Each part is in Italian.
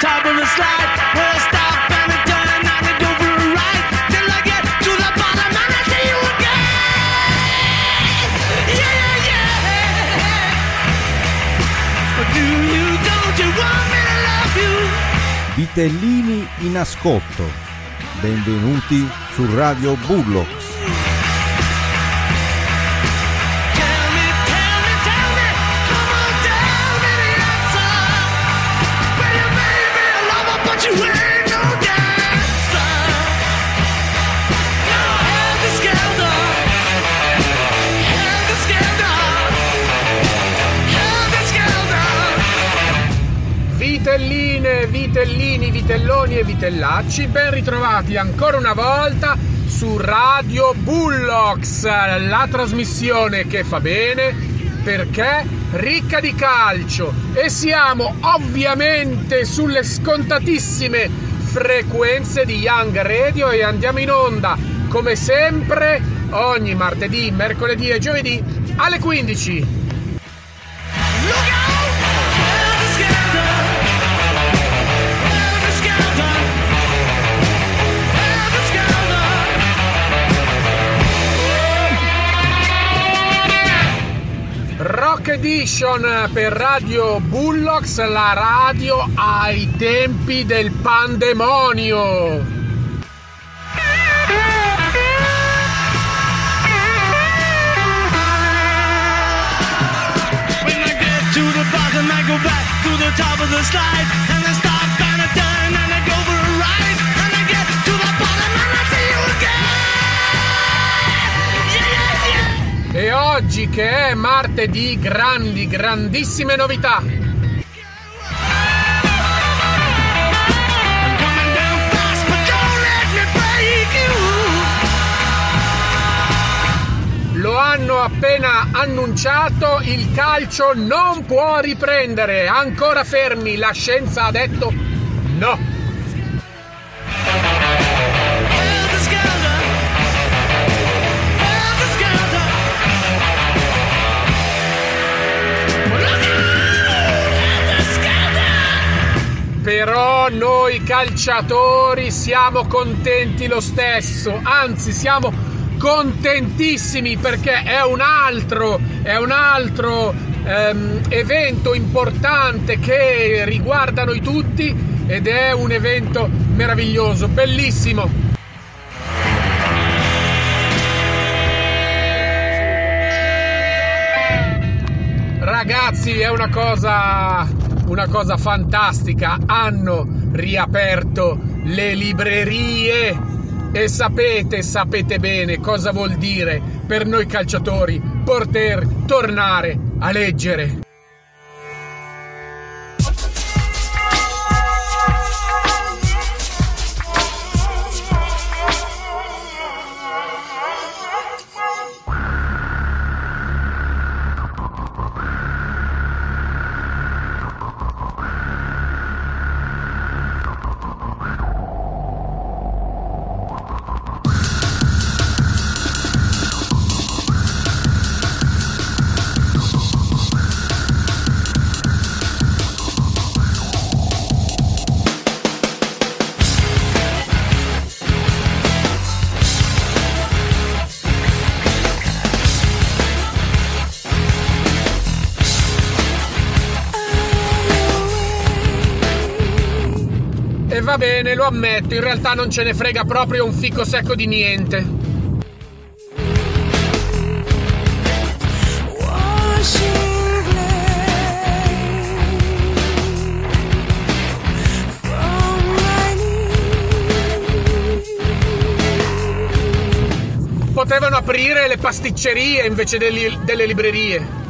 top of the slide. I stop and I turn and I go for a ride. Till I get to the bottom and I see you again. Yeah, yeah, yeah. Do you, don't you want me to love you? Vitellini in ascolto. Benvenuti su Radio Bullocks. Vitelline, vitellini, vitelloni e vitellacci, ben ritrovati ancora una volta su Radio Bullocks, la trasmissione che fa bene perché ricca di calcio e siamo ovviamente sulle scontatissime frequenze di Young Radio e andiamo in onda come sempre ogni martedì, mercoledì e giovedì alle 15. Rock Edition per Radio Bullocks, la radio ai tempi del pandemonio. To the bottom, I go back to the top of the slide, oggi che è martedì, grandi, grandissime novità. Lo hanno appena annunciato, il calcio non può riprendere. Ancora fermi, la scienza ha detto no. Noi calciatori siamo contenti lo stesso, anzi siamo contentissimi perché è un altro, è un altro ehm, evento importante che riguarda noi tutti ed è un evento meraviglioso, bellissimo. Ragazzi, è una cosa, una cosa fantastica. Hanno riaperto le librerie e sapete, sapete bene cosa vuol dire per noi calciatori poter tornare a leggere. Va bene, lo ammetto, in realtà non ce ne frega proprio un fico secco di niente. Potevano aprire le pasticcerie invece delle, delle librerie.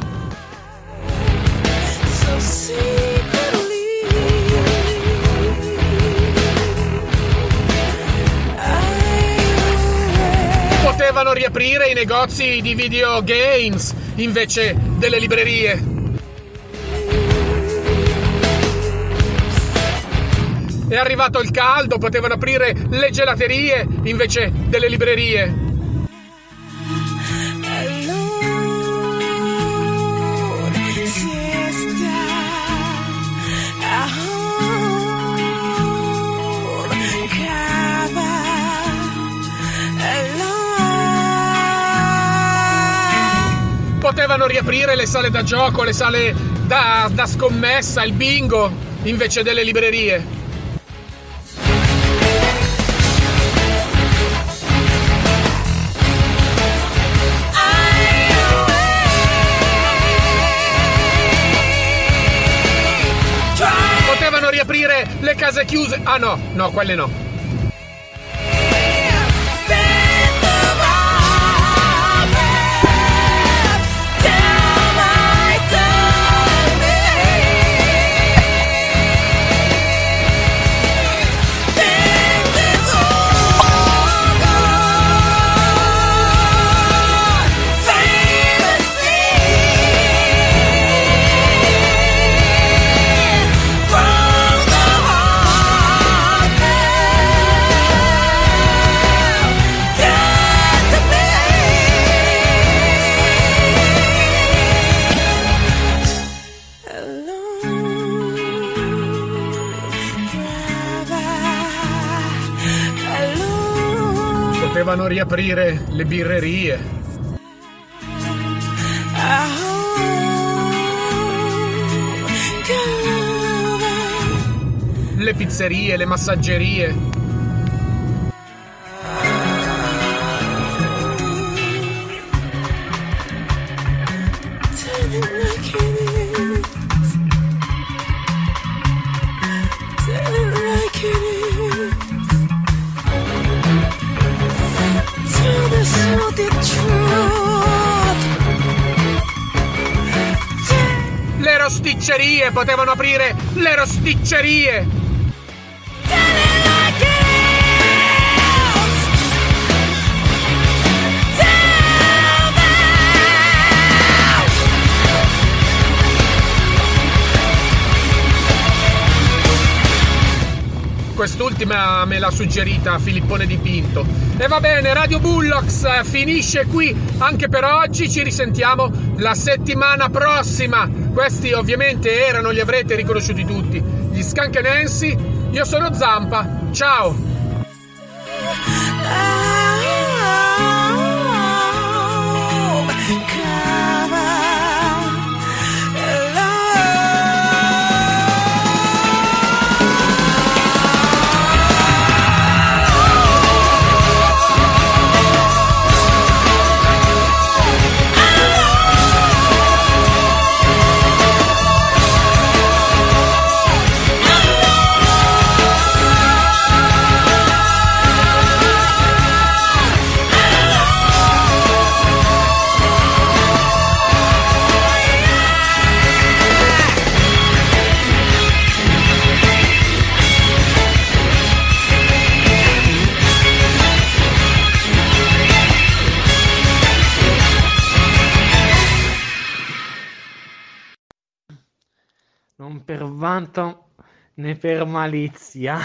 Potevano riaprire i negozi di videogames invece delle librerie. È arrivato il caldo, potevano aprire le gelaterie invece delle librerie. Potevano riaprire le sale da gioco, le sale da, da scommessa, il bingo, invece delle librerie. Potevano riaprire le case chiuse. Ah no, no, quelle no. Riaprire le birrerie. Le pizzerie, le massaggerie. Le rosticcerie, potevano aprire le rosticcerie. Quest'ultima me l'ha suggerita Filippone Di Pinto. E va bene, Radio Bullocks eh, finisce qui anche per oggi. Ci risentiamo la settimana prossima. Questi ovviamente erano, li avrete riconosciuti tutti, gli Skunk Nancy. Io sono Zampa. Ciao! Per vanto né per malizia,